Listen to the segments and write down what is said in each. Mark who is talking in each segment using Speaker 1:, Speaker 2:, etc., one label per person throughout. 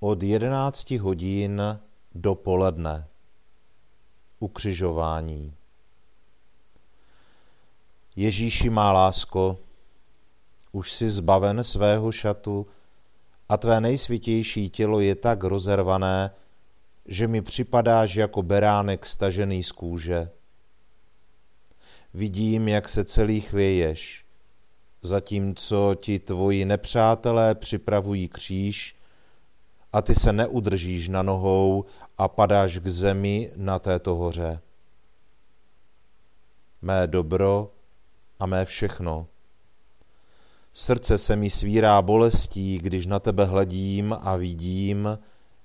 Speaker 1: od 11 hodin do poledne. Ukřižování. Ježíši má lásko, už si zbaven svého šatu a tvé nejsvitější tělo je tak rozervané, že mi připadáš jako beránek stažený z kůže. Vidím, jak se celý chvěješ, zatímco ti tvoji nepřátelé připravují kříž a ty se neudržíš na nohou a padáš k zemi na této hoře. Mé dobro a mé všechno. Srdce se mi svírá bolestí, když na tebe hledím a vidím,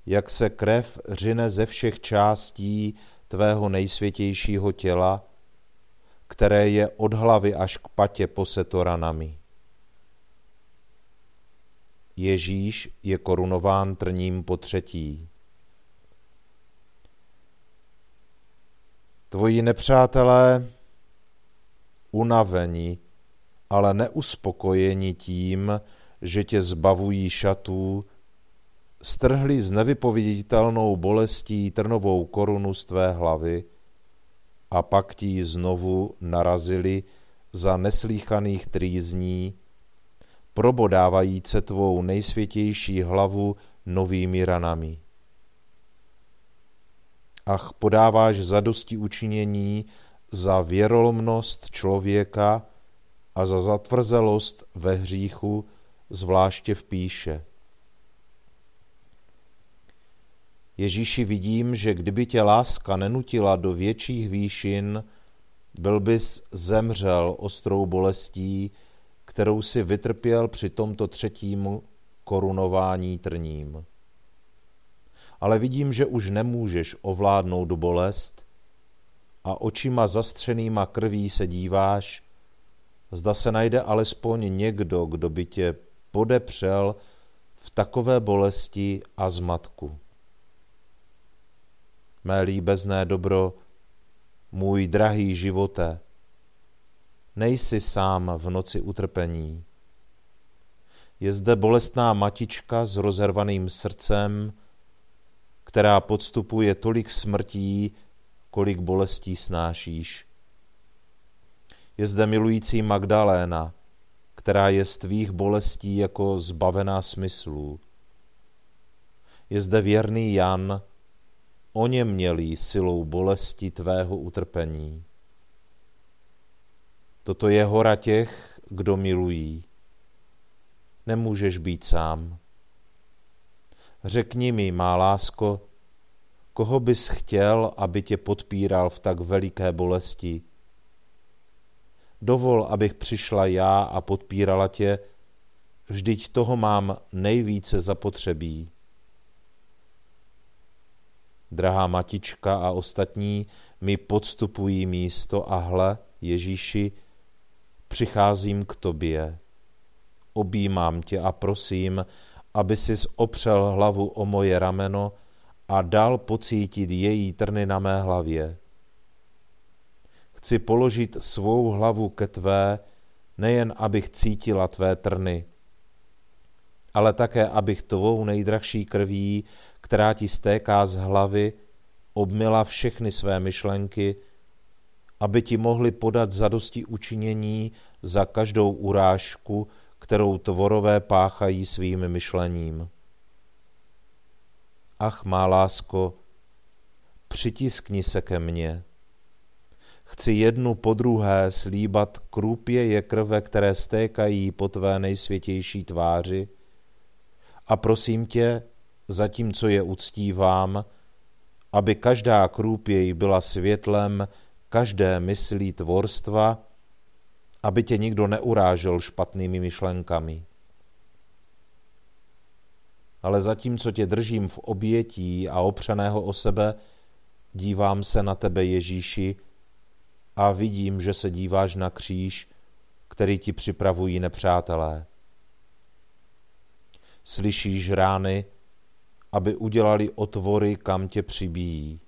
Speaker 1: jak se krev řine ze všech částí tvého nejsvětějšího těla, které je od hlavy až k patě poseto ranami. Ježíš je korunován trním po třetí. Tvoji nepřátelé, unaveni, ale neuspokojeni tím, že tě zbavují šatů, strhli s nevypověditelnou bolestí trnovou korunu z tvé hlavy a pak ti znovu narazili za neslíchaných trýzní, probodávajíce tvou nejsvětější hlavu novými ranami. Ach, podáváš zadosti učinění za věrolomnost člověka a za zatvrzelost ve hříchu, zvláště v píše. Ježíši, vidím, že kdyby tě láska nenutila do větších výšin, byl bys zemřel ostrou bolestí, kterou si vytrpěl při tomto třetím korunování trním. Ale vidím, že už nemůžeš ovládnout bolest a očima zastřenýma krví se díváš, zda se najde alespoň někdo, kdo by tě podepřel v takové bolesti a zmatku. Mé líbezné dobro, můj drahý živote, nejsi sám v noci utrpení. Je zde bolestná matička s rozervaným srdcem, která podstupuje tolik smrtí kolik bolestí snášíš. Je zde milující Magdaléna, která je z tvých bolestí jako zbavená smyslů. Je zde věrný Jan, o něm mělý silou bolesti tvého utrpení. Toto je hora těch, kdo milují. Nemůžeš být sám. Řekni mi, má lásko, koho bys chtěl, aby tě podpíral v tak veliké bolesti? Dovol, abych přišla já a podpírala tě, vždyť toho mám nejvíce zapotřebí. Drahá matička a ostatní mi podstupují místo a hle, Ježíši, přicházím k tobě. Objímám tě a prosím, aby sis opřel hlavu o moje rameno a dal pocítit její trny na mé hlavě. Chci položit svou hlavu ke tvé, nejen abych cítila tvé trny, ale také abych tvou nejdrahší krví, která ti stéká z hlavy, obmila všechny své myšlenky, aby ti mohli podat zadosti učinění za každou urážku, kterou tvorové páchají svým myšlením. Ach, má lásko, přitiskni se ke mně. Chci jednu po druhé slíbat krůpěje krve, které stékají po tvé nejsvětější tváři. A prosím tě, zatímco je uctívám, aby každá krůpěj byla světlem každé myslí tvorstva, aby tě nikdo neurážel špatnými myšlenkami. Ale zatímco tě držím v obětí a opřeného o sebe, dívám se na tebe, Ježíši, a vidím, že se díváš na kříž, který ti připravují nepřátelé. Slyšíš rány, aby udělali otvory, kam tě přibíjí.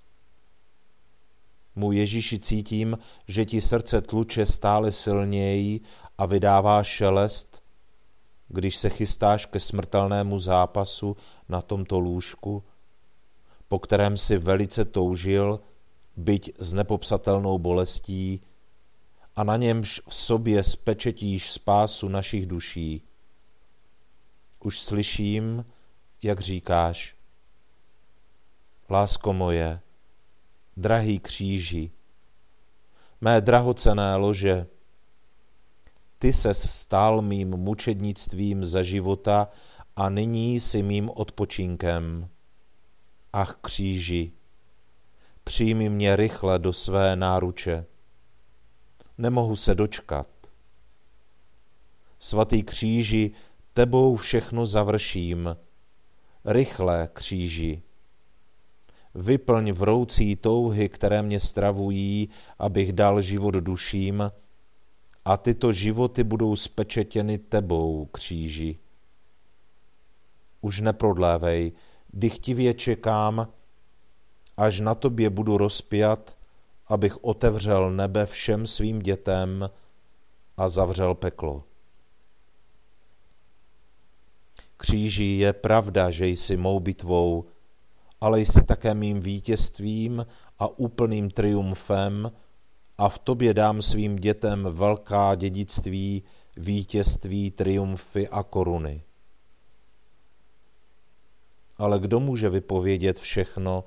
Speaker 1: Mu Ježíši cítím, že ti srdce tluče stále silněji a vydává šelest, když se chystáš ke smrtelnému zápasu na tomto lůžku, po kterém si velice toužil, byť s nepopsatelnou bolestí, a na němž v sobě spečetíš spásu našich duší. Už slyším, jak říkáš, lásko moje, drahý kříži, mé drahocené lože, ty se stál mým mučednictvím za života a nyní si mým odpočinkem. Ach kříži, přijmi mě rychle do své náruče. Nemohu se dočkat. Svatý kříži, tebou všechno završím. Rychle kříži, vyplň vroucí touhy, které mě stravují, abych dal život duším, a tyto životy budou spečetěny tebou, kříži. Už neprodlévej, dychtivě čekám, až na tobě budu rozpět, abych otevřel nebe všem svým dětem a zavřel peklo. Kříži je pravda, že jsi mou bitvou, ale jsi také mým vítězstvím a úplným triumfem a v tobě dám svým dětem velká dědictví, vítězství, triumfy a koruny. Ale kdo může vypovědět všechno,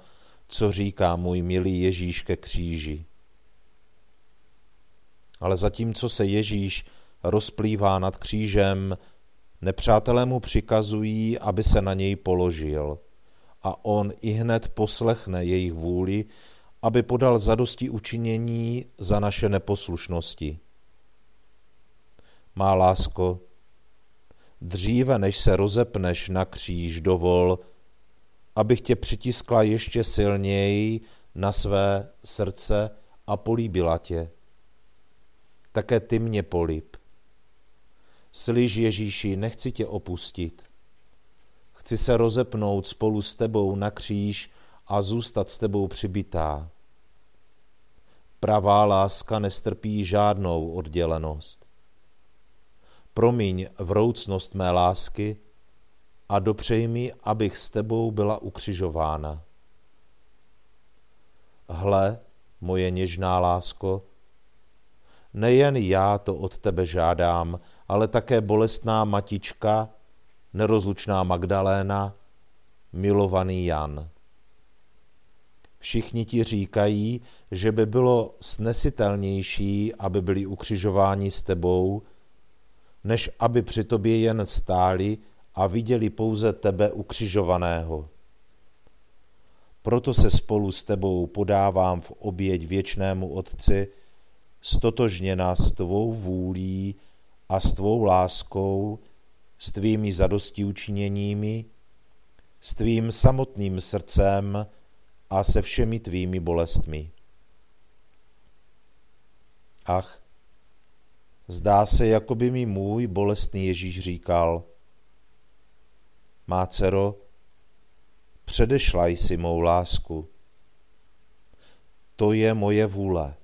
Speaker 1: co říká můj milý Ježíš ke kříži? Ale zatímco se Ježíš rozplývá nad křížem, nepřátelé mu přikazují, aby se na něj položil – a on i hned poslechne jejich vůli, aby podal zadosti učinění za naše neposlušnosti. Má lásko, dříve než se rozepneš na kříž, dovol, abych tě přitiskla ještě silněji na své srdce a políbila tě. Také ty mě políb. Slyš Ježíši, nechci tě opustit. Chci se rozepnout spolu s tebou na kříž a zůstat s tebou přibitá. Pravá láska nestrpí žádnou oddělenost. Promiň vroucnost mé lásky a dopřej mi, abych s tebou byla ukřižována. Hle, moje něžná lásko. Nejen já to od tebe žádám, ale také bolestná matička, nerozlučná Magdaléna, milovaný Jan. Všichni ti říkají, že by bylo snesitelnější, aby byli ukřižováni s tebou, než aby při tobě jen stáli a viděli pouze tebe ukřižovaného. Proto se spolu s tebou podávám v oběť věčnému Otci, stotožněna s tvou vůlí a s tvou láskou, s tvými zadostiučiněními, s tvým samotným srdcem a se všemi tvými bolestmi. Ach, zdá se, jako by mi můj bolestný Ježíš říkal, má dcero, předešla jsi mou lásku. To je moje vůle,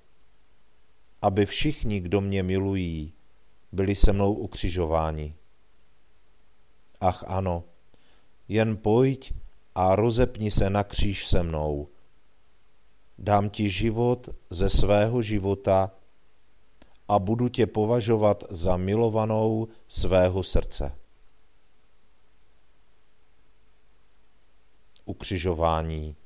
Speaker 1: aby všichni, kdo mě milují, byli se mnou ukřižováni. Ach ano, jen pojď a rozepni se na kříž se mnou. Dám ti život ze svého života a budu tě považovat za milovanou svého srdce. Ukřižování.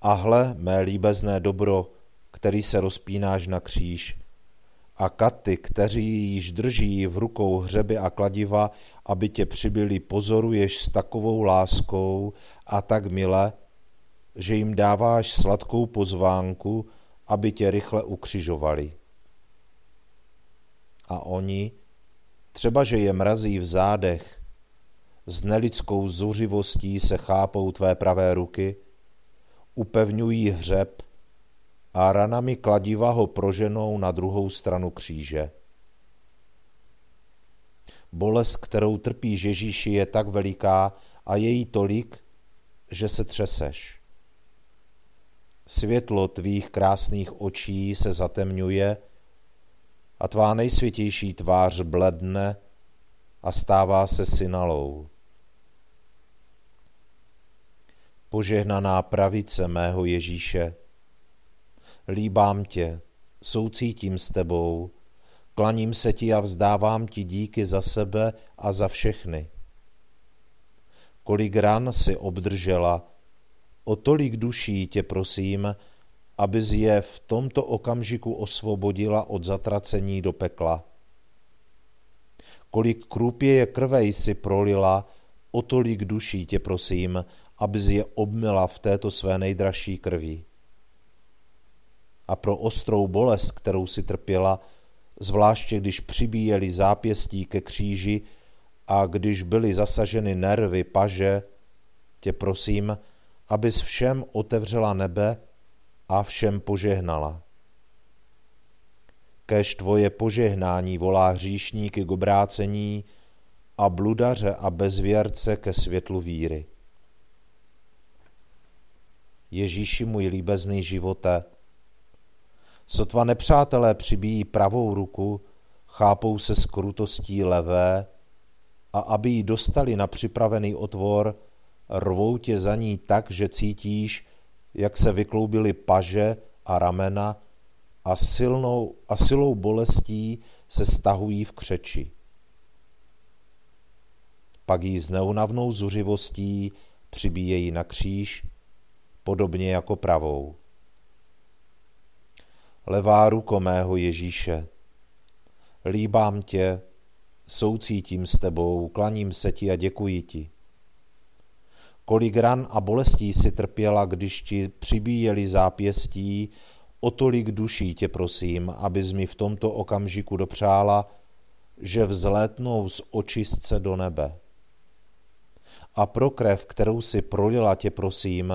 Speaker 1: A hle, mé líbezné dobro, který se rozpínáš na kříž, a katy, kteří již drží v rukou hřeby a kladiva, aby tě přibyli, pozoruješ s takovou láskou a tak mile, že jim dáváš sladkou pozvánku, aby tě rychle ukřižovali. A oni, třeba že je mrazí v zádech, s nelidskou zuřivostí se chápou tvé pravé ruky, upevňují hřeb a ranami kladiva ho proženou na druhou stranu kříže. Bolest, kterou trpí Ježíši, je tak veliká a je jí tolik, že se třeseš. Světlo tvých krásných očí se zatemňuje a tvá nejsvětější tvář bledne a stává se synalou. Požehnaná pravice mého Ježíše, líbám tě, soucítím s tebou, klaním se ti a vzdávám ti díky za sebe a za všechny. Kolik ran si obdržela, o tolik duší tě prosím, abys je v tomto okamžiku osvobodila od zatracení do pekla. Kolik krůpěje krvej si prolila, o tolik duší tě prosím, abys je obmila v této své nejdražší krvi a pro ostrou bolest, kterou si trpěla, zvláště když přibíjeli zápěstí ke kříži a když byly zasaženy nervy, paže, tě prosím, abys všem otevřela nebe a všem požehnala. Kež tvoje požehnání volá hříšníky k obrácení a bludaře a bezvěrce ke světlu víry. Ježíši můj líbezný živote, Sotva nepřátelé přibíjí pravou ruku, chápou se s krutostí levé a aby ji dostali na připravený otvor, rvou tě za ní tak, že cítíš, jak se vykloubily paže a ramena a, silnou, a silou bolestí se stahují v křeči. Pak ji s neunavnou zuřivostí přibíjejí na kříž, podobně jako pravou levá ruko mého Ježíše. Líbám tě, soucítím s tebou, klaním se ti a děkuji ti. Kolik ran a bolestí si trpěla, když ti přibíjeli zápěstí, o tolik duší tě prosím, abys mi v tomto okamžiku dopřála, že vzlétnou z očistce do nebe. A pro krev, kterou si prolila, tě prosím,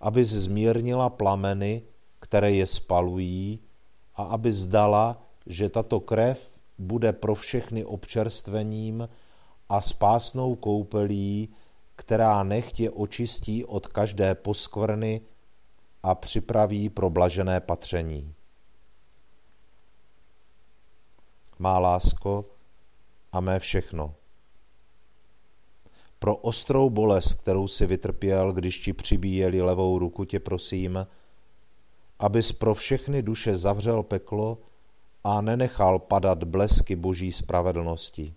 Speaker 1: abys zmírnila plameny, které je spalují a aby zdala, že tato krev bude pro všechny občerstvením a spásnou koupelí, která nechtě očistí od každé poskvrny a připraví pro blažené patření. Má lásko a mé všechno. pro ostrou bolest, kterou si vytrpěl, když ti přibíjeli levou ruku, tě prosím, abys pro všechny duše zavřel peklo a nenechal padat blesky boží spravedlnosti.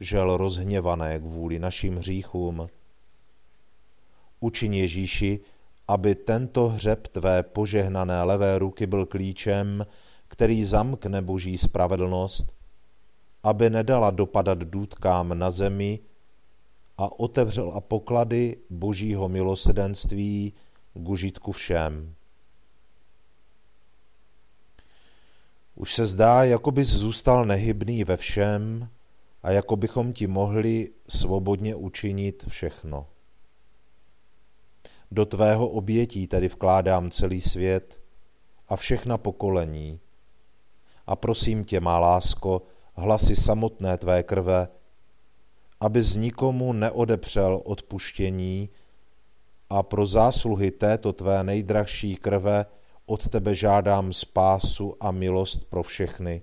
Speaker 1: Žel rozhněvané kvůli našim hříchům. Učin Ježíši, aby tento hřeb tvé požehnané levé ruky byl klíčem, který zamkne boží spravedlnost, aby nedala dopadat důtkám na zemi a otevřela poklady božího milosedenství k užitku všem. Už se zdá, jako bys zůstal nehybný ve všem a jako bychom ti mohli svobodně učinit všechno. Do tvého obětí tedy vkládám celý svět a všechna pokolení. A prosím tě, má lásko, hlasy samotné tvé krve, aby z nikomu neodepřel odpuštění a pro zásluhy této tvé nejdražší krve od tebe žádám spásu a milost pro všechny.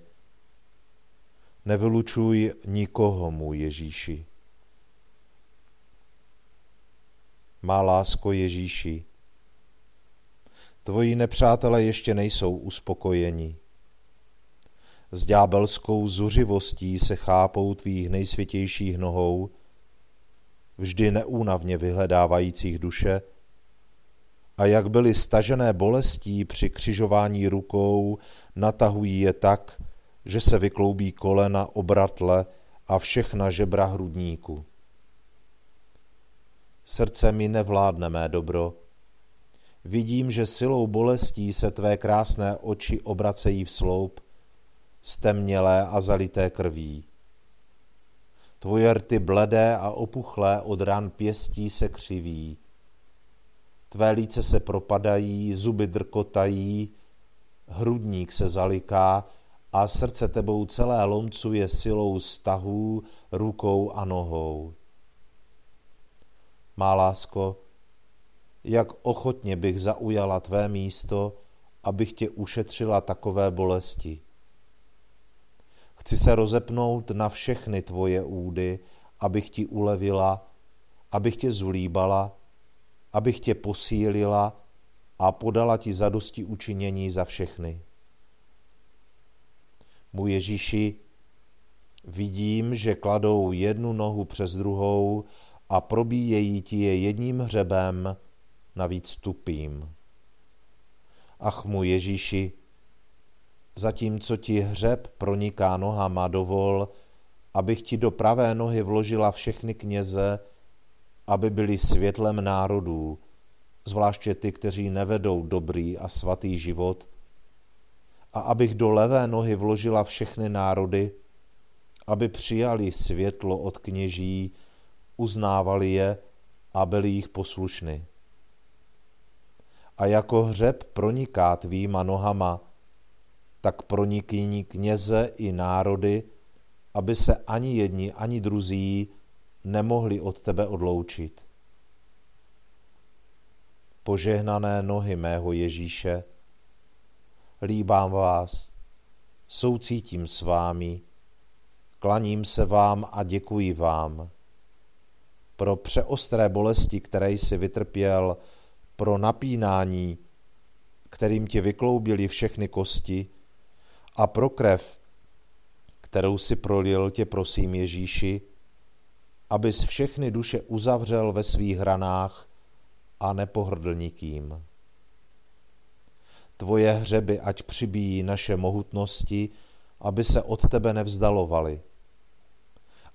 Speaker 1: Nevylučuj nikoho, můj Ježíši. Má lásko Ježíši, tvoji nepřátelé ještě nejsou uspokojeni. S ďábelskou zuřivostí se chápou tvých nejsvětějších nohou, vždy neúnavně vyhledávajících duše, a jak byly stažené bolestí při křižování rukou, natahují je tak, že se vykloubí kolena, obratle a všechna žebra hrudníku. Srdce mi nevládne mé dobro. Vidím, že silou bolestí se tvé krásné oči obracejí v sloup, stemnělé a zalité krví. Tvoje rty bledé a opuchlé od ran pěstí se křiví. Tvé líce se propadají, zuby drkotají, hrudník se zaliká a srdce tebou celé lomcuje silou stahů, rukou a nohou. Má lásko, jak ochotně bych zaujala tvé místo, abych tě ušetřila takové bolesti. Chci se rozepnout na všechny tvoje údy, abych ti ulevila, abych tě zulíbala, abych tě posílila a podala ti zadosti učinění za všechny. Můj Ježíši, vidím, že kladou jednu nohu přes druhou a probíjejí ti je jedním hřebem, navíc tupým. Ach, můj Ježíši, zatímco ti hřeb proniká nohama, dovol, abych ti do pravé nohy vložila všechny kněze, aby byli světlem národů, zvláště ty, kteří nevedou dobrý a svatý život, a abych do levé nohy vložila všechny národy, aby přijali světlo od kněží, uznávali je a byli jich poslušny. A jako hřeb proniká tvýma nohama, tak pronikní kněze i národy, aby se ani jedni, ani druzí nemohli od tebe odloučit. Požehnané nohy mého Ježíše, líbám vás, soucítím s vámi, klaním se vám a děkuji vám. Pro přeostré bolesti, které jsi vytrpěl, pro napínání, kterým ti vykloubili všechny kosti, a pro krev, kterou si prolil, tě prosím Ježíši, abys všechny duše uzavřel ve svých hranách a nepohrdl nikým. Tvoje hřeby ať přibíjí naše mohutnosti, aby se od tebe nevzdalovali.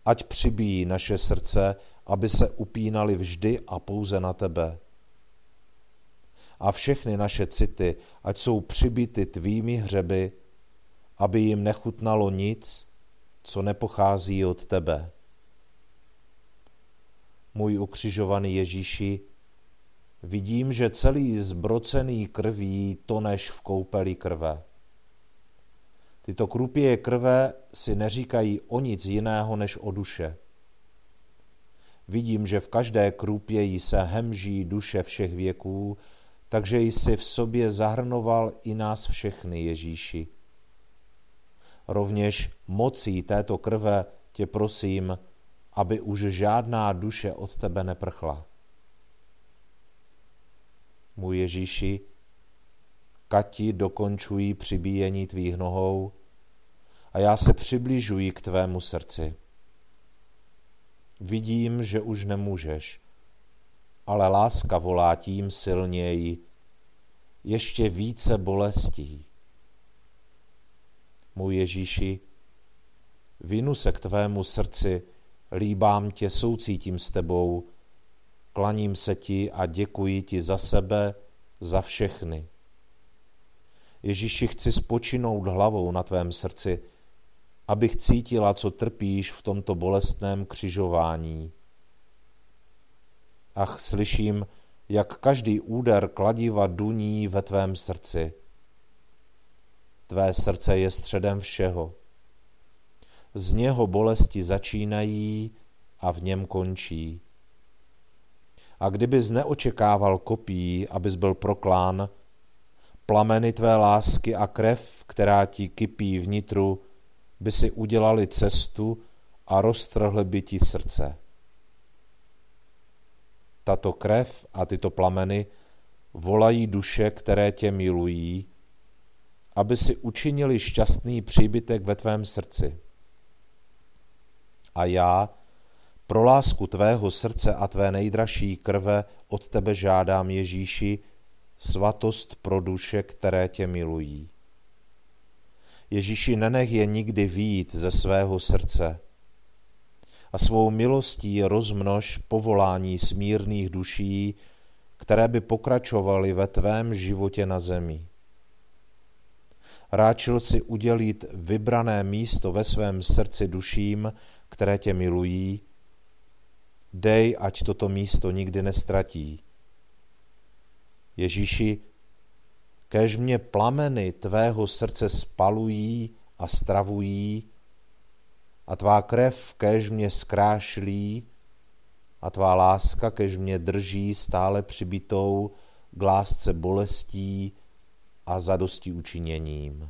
Speaker 1: Ať přibíjí naše srdce, aby se upínali vždy a pouze na tebe. A všechny naše city, ať jsou přibity tvými hřeby, aby jim nechutnalo nic, co nepochází od tebe. Můj ukřižovaný Ježíši, vidím, že celý zbrocený krví toneš v koupeli krve. Tyto krupě krve si neříkají o nic jiného než o duše. Vidím, že v každé krupěji se hemží duše všech věků, takže jsi v sobě zahrnoval i nás všechny, Ježíši. Rovněž mocí této krve tě prosím, aby už žádná duše od tebe neprchla. Můj Ježíši, Kati dokončují přibíjení tvých nohou a já se přibližuji k tvému srdci. Vidím, že už nemůžeš, ale láska volá tím silněji, ještě více bolestí. Můj Ježíši, vinu se k tvému srdci, líbám tě, soucítím s tebou, klaním se ti a děkuji ti za sebe, za všechny. Ježíši, chci spočinout hlavou na tvém srdci, abych cítila, co trpíš v tomto bolestném křižování. Ach, slyším, jak každý úder kladiva duní ve tvém srdci. Tvé srdce je středem všeho. Z něho bolesti začínají a v něm končí. A kdybys neočekával kopí, abys byl proklán, plameny tvé lásky a krev, která ti kypí vnitru, by si udělali cestu a roztrhly by ti srdce. Tato krev a tyto plameny volají duše, které tě milují, aby si učinili šťastný příbytek ve tvém srdci. A já, pro lásku tvého srdce a tvé nejdražší krve od tebe žádám Ježíši, svatost pro duše, které tě milují. Ježíši, nenech je nikdy výjít ze svého srdce a svou milostí rozmnož povolání smírných duší, které by pokračovaly ve tvém životě na zemi. Ráčil si udělit vybrané místo ve svém srdci duším, které tě milují, dej, ať toto místo nikdy nestratí. Ježíši, kež mě plameny tvého srdce spalují a stravují, a tvá krev kež mě zkrášlí, a tvá láska kež mě drží stále přibitou k lásce bolestí a zadosti učiněním.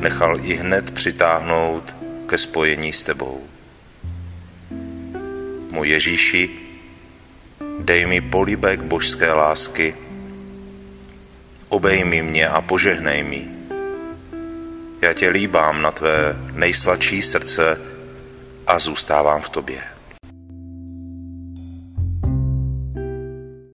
Speaker 2: nechal i hned přitáhnout ke spojení s tebou. Můj Ježíši, dej mi políbek božské lásky, obejmi mě a požehnej mi. Já tě líbám na tvé nejsladší srdce a zůstávám v tobě.